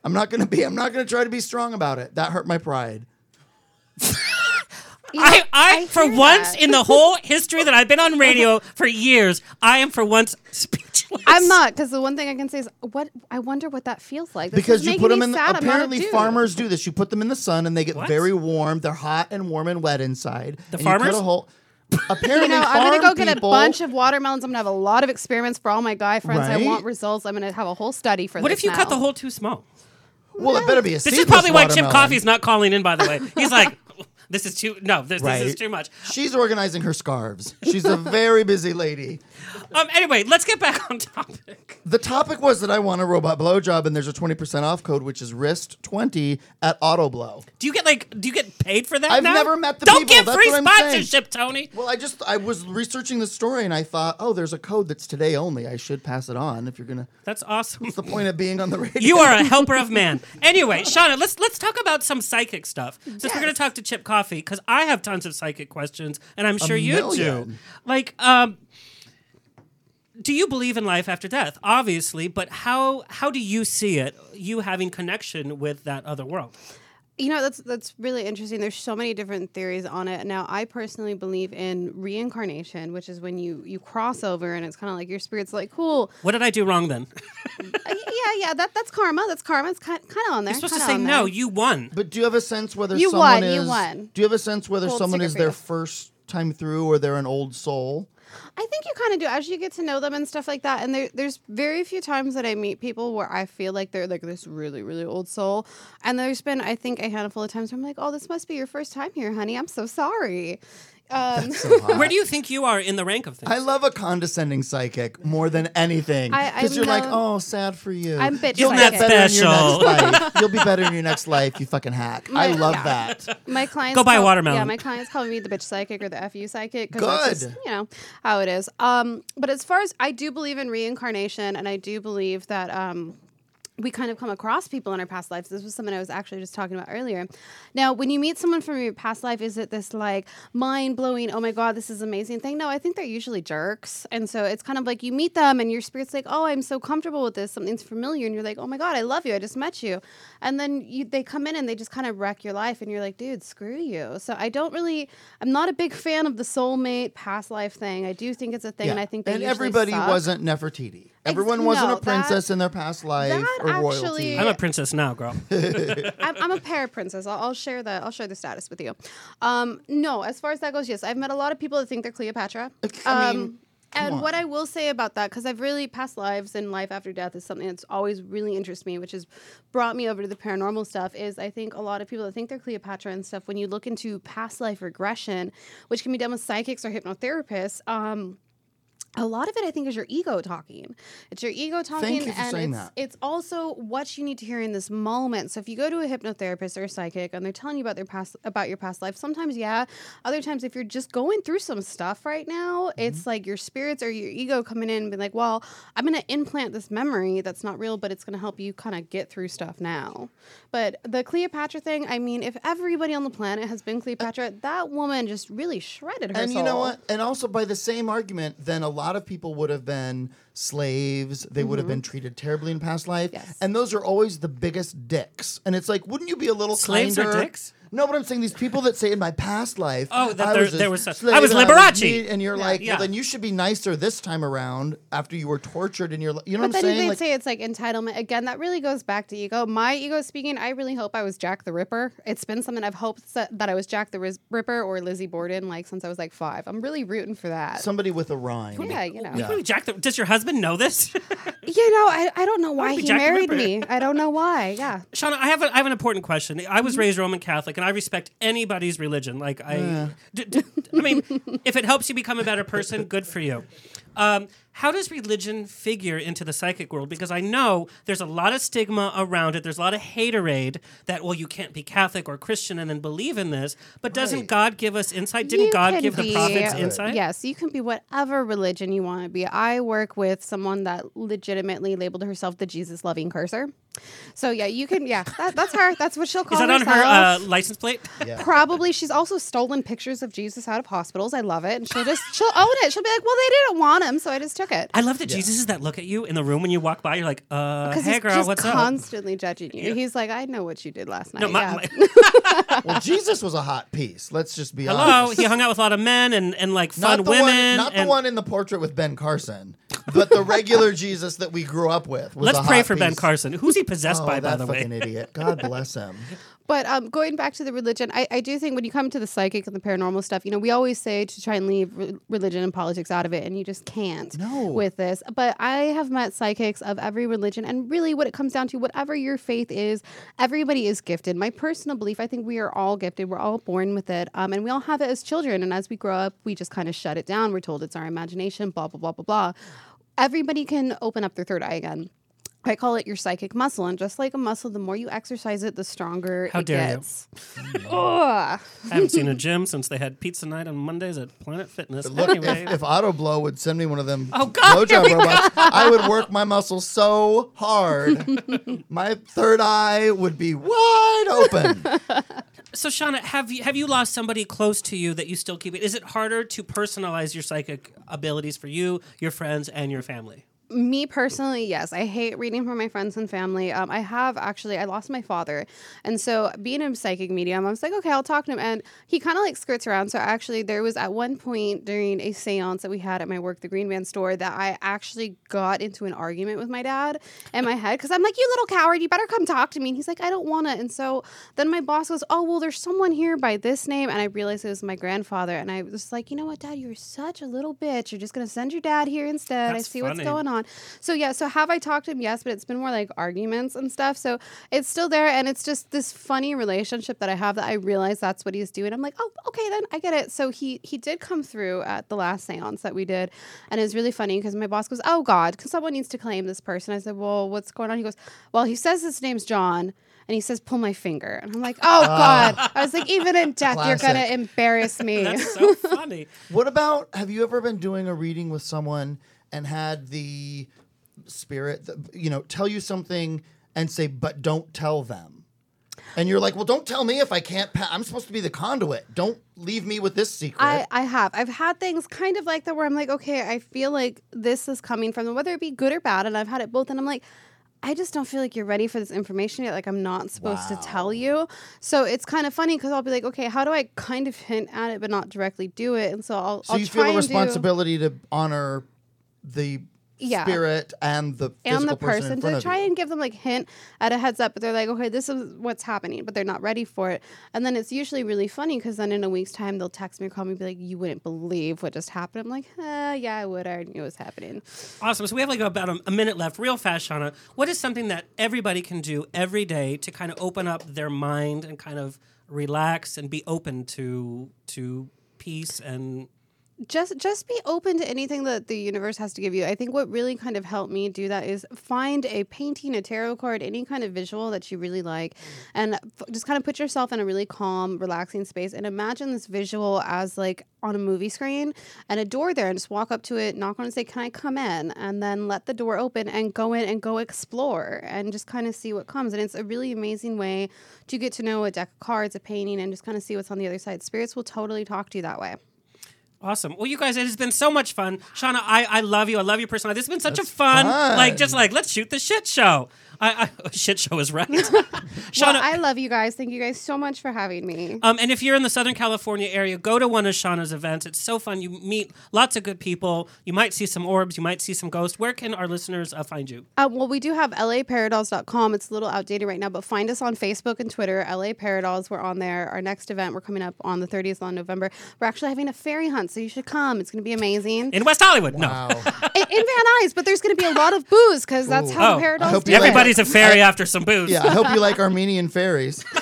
I'm not gonna be. I'm not gonna try to be strong about it. That hurt my pride. <laughs> You know, I, I, for once that. in the whole history that I've been on radio <laughs> for years, I am for once speechless. I'm not because the one thing I can say is what I wonder what that feels like. This because you put them in the, sad. I'm not a apparently farmers do this you put them in the sun and they get What? very warm they're hot and warm and wet inside The and you cut farmers? A hole Apparently, You know, I'm gonna farm go get a bunch of watermelons. I'm gonna have a lot of experiments for all my guy friends. I want results. I'm gonna have a whole study for What this if you cut the hole too small? Well, it better be a This is seedless probably why Chip. Coffee's not calling in. By the way, he's like, "This is too no, this, Right. this is too much." She's organizing her scarves. She's a very busy lady. Um. Anyway, let's get back on topic. The topic was that I want a robot blowjob, and there's a 20% off code, which is wrist20 at AutoBlow. Do you get like? Do you get paid for that? I've now? never met the Don't people, get that's free sponsorship, Tony. Well, I just I was researching the story and I thought, oh, there's a code that's today only. I should pass it on if you're gonna. That's awesome. What's the point of being on the radio? You are a helper of man. Anyway, Shana, let's let's talk about some psychic stuff. Since we're going to talk to Chip Coffee, because I have tons of psychic questions, and I'm sure you do. million. Like, um, do you believe in life after death? Obviously, but how how do you see it? You having connection with that other world? You know, that's that's really interesting. There's so many different theories on it. Now, I personally believe in reincarnation, which is when you you cross over and it's kind of like your spirit's like, cool. What did I do wrong then? <laughs> Uh, yeah, yeah, that that's karma. That's karma. It's kind kind of on there. You're supposed to say no. there. You won. But do you have a sense whether You someone won, is? you won. Do you have a sense whether Gold someone sticker is for their you. first time through or they're an old soul? I think you kind of do as you get to know them and stuff like that. And there, there's very few times that I meet people where I feel like they're like this really, really old soul. And there's been, I think, a handful of times where I'm like, oh, this must be your first time here, honey. I'm so sorry. Um, So. <laughs> Where do you think you are in the rank of things? I love a condescending psychic more than anything. I- I Because you're like, oh, sad for you. I'm bitch You'll psychic. get better in your Special. next life. <laughs> You'll be better in your next life, you fucking hack. I love yeah. that. my clients Go buy call- watermelon. Yeah, my clients call me the bitch psychic or the fu psychic. 'cause that's Good. just, you know how it is. Um, but as far as I do believe in reincarnation, and I do believe that um, we kind of come across people in our past lives. This was something I was actually just talking about earlier. Now, when you meet someone from your past life, is it this like mind blowing, oh my God, this is amazing thing? No, I think they're usually jerks. And so it's kind of like you meet them and your spirit's like, oh, I'm so comfortable with this. Something's familiar. And you're like, oh my God, I love you. I just met you. And then you, they come in and they just kind of wreck your life. And you're like, dude, screw you. So I don't really, I'm not a big fan of the soulmate past life thing. I do think it's a thing. And I think they and everybody suck. wasn't Nefertiti. Everyone Ex- wasn't no, a princess that- in their past life that or royalty. I'm a princess now, girl. <laughs> I'm, I'm a para princess. I'll, I'll share the I'll share the status with you. Um, no, as far as that goes, yes, I've met a lot of people that think they're Cleopatra. I Um, mean, and on. what I will say about that, because I've really past lives and life after death is something that's always really interests me, which has brought me over to the paranormal stuff. Is I think a lot of people that think they're Cleopatra and stuff, when you look into past life regression, which can be done with psychics or hypnotherapists, um, a lot of it I think is your ego talking. It's your ego talking you and it's that. it's also what you need to hear in this moment. So if you go to a hypnotherapist or a psychic and they're telling you about their past about your past life, sometimes yeah. Other times if you're just going through some stuff right now, Mm-hmm. it's like your spirits or your ego coming in and being like, Well, I'm gonna implant this memory that's not real, but it's gonna help you kind of get through stuff now. But the Cleopatra thing, I mean, if everybody on the planet has been Cleopatra, that woman just really shredded her and you know what? And also by the same argument, then a lot of people would have been slaves. They would have been treated terribly in past life. Mm-hmm. Yes. And those are always the biggest dicks. And it's like, wouldn't you be a little Slaves are dicks? No, but I'm saying these people that say in my past life, Oh, that I there- was a there was a- slave I was and Liberace. me," and you're like, yeah. well, then you should be nicer this time around after you were tortured in your, li- you know But what I'm then saying? they'd Like, say it's like entitlement. Again, that really goes back to ego. My ego speaking, I really hope I was Jack the Ripper. It's been something I've hoped that, that I was Jack the Riz- Ripper or Lizzie Borden, like since I was like five. I'm really rooting for that. somebody with a rhyme. yeah, you know. Really, Jack, the, does your husband know this? <laughs> You know, I, I don't know why he Jack married me. I don't know why. Yeah. Shana, I have, a, I have an important question. I Mm-hmm. was raised Roman Catholic, and I respect anybody's religion. Like I, d- d- I mean, if it helps you become a better person, good for you. Um, how does religion figure into the psychic world? Because I know there's a lot of stigma around it. There's a lot of haterade that well, you can't be Catholic or Christian and then believe in this. But doesn't Right. God give us insight? Didn't You God give the prophets insight? Yes, you can be whatever religion you want to be. I work with someone that legitimately labeled herself the Jesus loving cursor. So yeah, you can. Yeah, that, that's her. That's what she'll call Is that on her uh, license plate? Probably. She's also stolen pictures of Jesus out of hospitals. I love it. And she'll just she'll own it. She'll be like, "Well, they didn't want him, so I just took it." I love that Jesus is that look at you in the room when you walk by. You're like, uh, Because hey he's girl, just what's up? constantly judging you. He's like, "I know what you did last night." No, my, yeah. my- <laughs> Well, Jesus was a hot piece. Let's just be hello. honest. He hung out with a lot of men and, and like fun not women. one, not the one in the portrait with Ben Carson, but the regular Jesus that we grew up with. Was Let's a pray hot for Ben. Carson. Who's he possessed Oh, by, by that the way? fucking idiot! God bless him. <laughs> But um, going back to the religion, I, I do think when you come to the psychic and the paranormal stuff, you know, we always say to try and leave re- religion and politics out of it, and you just can't No. with this. But I have met psychics of every religion, and really what it comes down to, whatever your faith is, everybody is gifted. My personal belief, I think we are all gifted. We're all born with it, um, and we all have it as children. And as we grow up, we just kind of shut it down. We're told it's our imagination, blah, blah, blah, blah, blah. Everybody can open up their third eye again. I call it your psychic muscle, and just like a muscle, the more you exercise it, the stronger How it dare you. gets. Ugh. I haven't seen a <laughs> gym since they had pizza night on Mondays at Planet Fitness. Look, anyway, if, if Auto Blow would send me one of them Oh, God, blowjob we go. I would work my muscles so hard. <laughs> my third eye would be wide open. <laughs> so Shana, have you have you lost somebody close to you that you still keep? it? Is it harder to personalize your psychic abilities for you, your friends, and your family? Me personally, yes. I hate reading from my friends and family. Um, I have actually, I lost my father. And so, being a psychic medium, I was like, okay, I'll talk to him. And he kind of like skirts around. So, actually, there was at one point during a seance that we had at my work, the Green Man store, that I actually got into an argument with my dad in my head because I'm like, you little coward, you better come talk to me. And he's like, I don't want to. And so, then my boss goes, oh, well, there's someone here by this name. And I realized it was my grandfather. And I was like, you know what, dad, you're such a little bitch. You're just to send your dad here instead. That's I see what's going on on. So yeah, so have I talked to him? Yes, but it's been more like arguments and stuff. So it's still there, and it's just this funny relationship that I have that I realize that's what he's doing. I'm like, oh, okay, then I get it. So he he did come through at the last séance that we did, and it was really funny because my boss goes, oh God, because someone needs to claim this person. I said, well, what's going on? He goes, well, he says his name's John. And he says, "Pull my finger," and I'm like, "Oh ah. God!" I was like, "Even in death, you're gonna embarrass me." That's so <laughs> funny. What about have you ever been doing a reading with someone and had the spirit, you know, tell you something and say, but don't tell them? And you're like, well, don't tell me if I can't. Pa- I'm supposed to be the conduit. Don't leave me with this secret. I, I have. I've had things kind of like that where I'm like, okay, I feel like this is coming from them, whether it be good or bad, and I've had it both, and I'm like, I just don't feel like you're ready for this information yet. Like I'm not supposed to tell you. So it's kind of funny because I'll be like, okay, how do I kind of hint at it but not directly do it? And so I'll. so I'll you try feel a and do- responsibility to honor the Yeah. spirit and the and physical the person, in front to try and give them like hint at a heads up but they're like okay this is what's happening but they're not ready for it and then it's usually really funny because then in a week's time they'll text me or call me and be like you wouldn't believe what just happened i'm like uh, yeah i would i already knew it was happening Awesome. So we have like about a, a minute left, real fast, Shana. What is something that everybody can do every day to kind of open up their mind and kind of relax and be open to to peace and just just be open to anything that the universe has to give you. I think what really kind of helped me do that is find a painting, a tarot card, any kind of visual that you really like, mm. and f- just kind of put yourself in a really calm, relaxing space, and imagine this visual as like on a movie screen and a door there, and just walk up to it, knock on it, and say, "Can I come in?" And then let the door open and go in and go explore and just kind of see what comes. And it's a really amazing way to get to know a deck of cards, a painting, and just kind of see what's on the other side. Spirits will totally talk to you that way. Awesome. Well, you guys, it has been so much fun. Shana, I, I love you. I love your personality. This has been such a fun, fun. like, just like, let's shoot the shit show. I, I <laughs> shit show is right. <laughs> <laughs> Shana, Well, I love you guys. Thank you guys so much for having me. um, and if you're in the Southern California area, go to one of Shana's events. It's so fun. You meet lots of good people. You might see some orbs. You might see some ghosts. Where can our listeners uh, find you? Uh, well, we do have laparadols.com. It's a little outdated right now, but find us on Facebook and Twitter. LA Paradols, we're on there. Our next event, we're coming up on the 30th of November. We're actually having a fairy hunt, so you should come. It's going to be amazing. In West Hollywood. No. In, in Van Nuys, but there's going to be a lot of booze because that's how Oh, the Paradols hope do you it. Like- Everybody's a fairy after some booze. yeah, I hope you like Armenian fairies. <laughs>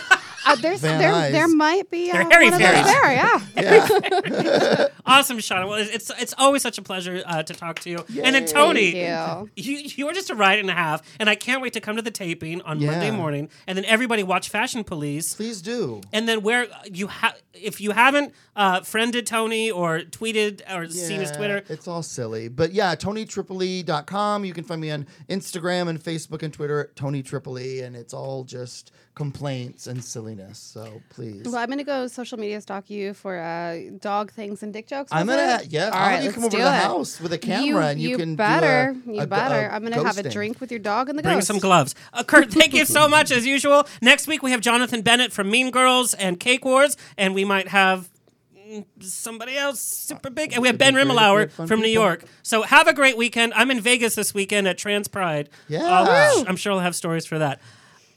Uh, there's, Van there, Nuys. there might be uh, They're hairy one of those fairies. there, yeah. <laughs> Yeah. <laughs> Awesome, Shana. Well, it's it's always such a pleasure uh, to talk to you. And then Yay. Tony, Thank you you are just a ride and a half, and I can't wait to come to the taping on Yeah. Monday morning, and then everybody watch Fashion Police. Please do. And then where you have, if you haven't uh, friended Tony or tweeted or seen his Twitter, It's all silly. But yeah, TonyTripoli.com. You can find me on Instagram and Facebook and Twitter at Tony Tripoli, and it's all just complaints and silliness. So please. Well, I'm going to go social media stalk you for uh, dog things and dick jokes. I'm was gonna it? yeah. All I'll right, have you let's come over to the it. house with a camera and you, can do better, a- you a- better. a I'm gonna have a drink with your dog and the bring ghost. some gloves. Uh, Kurt, thank you so much as usual. Next week we have Jonathan Bennett from Mean Girls and Cake Wars, and we might have mm, somebody else super big. And we have Ben great Rimalower had fun from New. York. So have a great weekend. I'm in Vegas this weekend at Trans Pride. Yeah. I'll- I'm sure I'll have stories for that.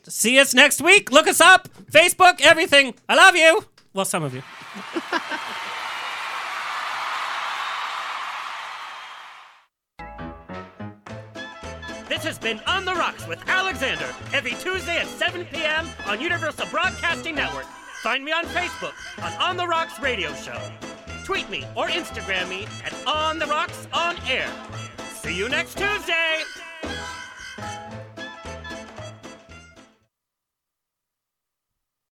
See us next week. Look us up. Facebook, everything. I love you. Well, some of you. <laughs> This has been On the Rocks with Alexander every Tuesday at 7 p.m. on Universal Broadcasting Network. Find me on Facebook on On the Rocks Radio Show. Tweet me or Instagram me at On the Rocks On Air. See you next Tuesday.